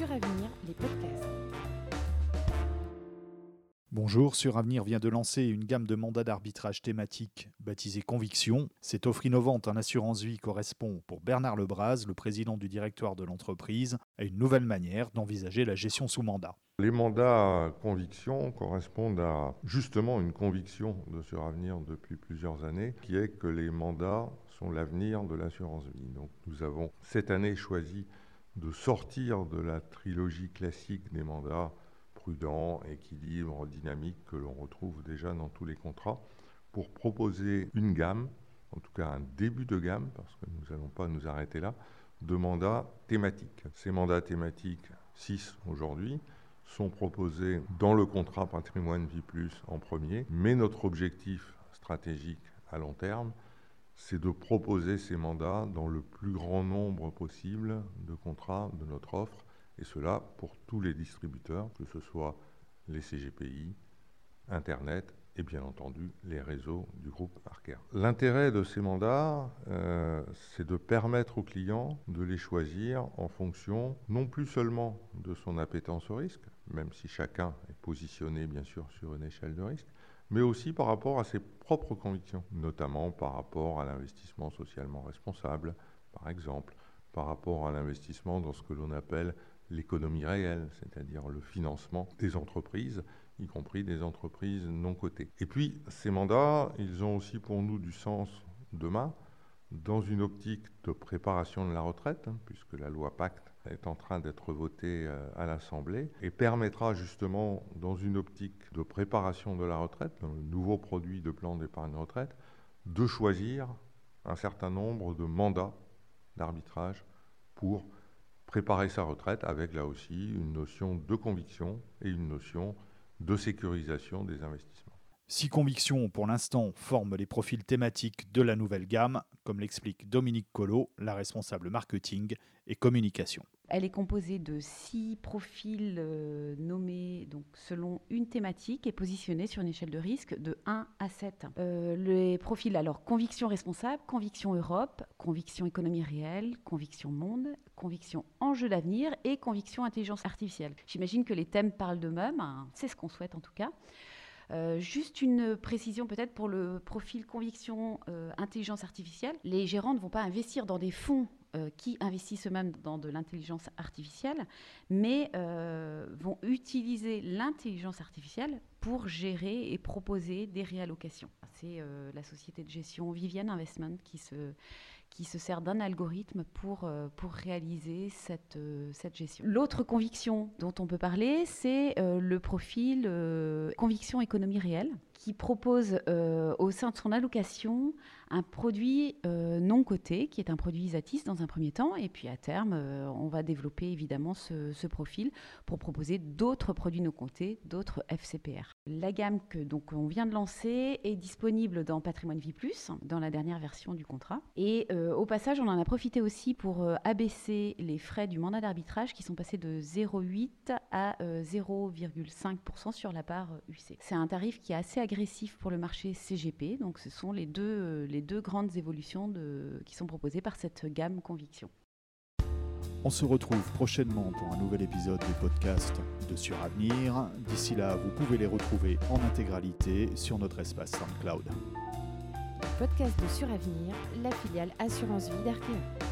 Suravenir, les podcasts. Bonjour, Suravenir vient de lancer une gamme de mandats d'arbitrage thématiques baptisée Conviction. Cette offre innovante en assurance vie correspond pour Bernard Lebras, le président du directoire de l'entreprise, à une nouvelle manière d'envisager la gestion sous mandat. Les mandats conviction correspondent à justement une conviction de Suravenir depuis plusieurs années, qui est que les mandats sont l'avenir de l'assurance vie. Donc nous avons cette année choisi de sortir de la trilogie classique des mandats prudents, équilibre, dynamique que l'on retrouve déjà dans tous les contrats pour proposer une gamme, en tout cas un début de gamme, parce que nous n'allons pas nous arrêter là, de mandats thématiques. Ces mandats thématiques, 6 aujourd'hui, sont proposés dans le contrat patrimoine Vie Plus en premier, mais notre objectif stratégique à long terme, c'est de proposer ces mandats dans le plus grand nombre possible de contrats de notre offre, et cela pour tous les distributeurs, que ce soit les CGPI, Internet et bien entendu les réseaux du groupe Arker. L'intérêt de ces mandats, euh, c'est de permettre aux clients de les choisir en fonction non plus seulement de son appétence au risque, même si chacun est positionné bien sûr sur une échelle de risque, mais aussi par rapport à ses propres convictions, notamment par rapport à l'investissement socialement responsable, par exemple, par rapport à l'investissement dans ce que l'on appelle l'économie réelle, c'est-à-dire le financement des entreprises, y compris des entreprises non cotées. Et puis, ces mandats, ils ont aussi pour nous du sens demain, dans une optique de préparation de la retraite, hein, puisque la loi Pacte est en train d'être votée euh, à l'Assemblée, et permettra justement, dans une optique de préparation de la retraite, dans le nouveau produit de plan d'épargne retraite, de choisir un certain nombre de mandats d'arbitrage pour préparer sa retraite avec là aussi une notion de conviction et une notion de sécurisation des investissements. Six convictions, pour l'instant, forment les profils thématiques de la nouvelle gamme, comme l'explique Dominique Collot, la responsable marketing et communication. Elle est composée de six profils euh, nommés donc, selon une thématique et positionnés sur une échelle de risque de 1 à 7. Euh, les profils, alors, conviction responsable, conviction Europe, conviction économie réelle, conviction monde, conviction enjeu d'avenir et conviction intelligence artificielle. J'imagine que les thèmes parlent d'eux-mêmes, hein, c'est ce qu'on souhaite en tout cas. Euh, juste une précision peut-être pour le profil conviction euh, intelligence artificielle. Les gérants ne vont pas investir dans des fonds euh, qui investissent eux-mêmes dans de l'intelligence artificielle, mais vont utiliser l'intelligence artificielle pour gérer et proposer des réallocations. C'est la société de gestion Vivian Investment qui se, qui se sert d'un algorithme pour, euh, pour réaliser cette, euh, cette gestion. L'autre conviction dont on peut parler, c'est euh, le profil conviction économie réelle qui propose au sein de son allocation un produit non coté, qui est un produit Isatis dans un premier temps, et puis à terme, on va développer évidemment ce, ce profil pour proposer d'autres produits non cotés, d'autres FCPR. La gamme que donc on vient de lancer est disponible dans Patrimoine Vie Plus, dans la dernière version du contrat, et euh, au passage, on en a profité aussi pour euh, abaisser les frais du mandat d'arbitrage qui sont passés de 0,8 à 0,5% euh, sur la part UC. C'est un tarif qui est assez agressif pour le marché CGP, donc ce sont les deux, les deux grandes évolutions qui sont proposées par cette gamme Conviction. On se retrouve prochainement pour un nouvel épisode du podcast de Suravenir. D'ici là, vous pouvez les retrouver en intégralité sur notre espace SoundCloud podcast de Suravenir, la filiale Assurance Vie d'Arkea.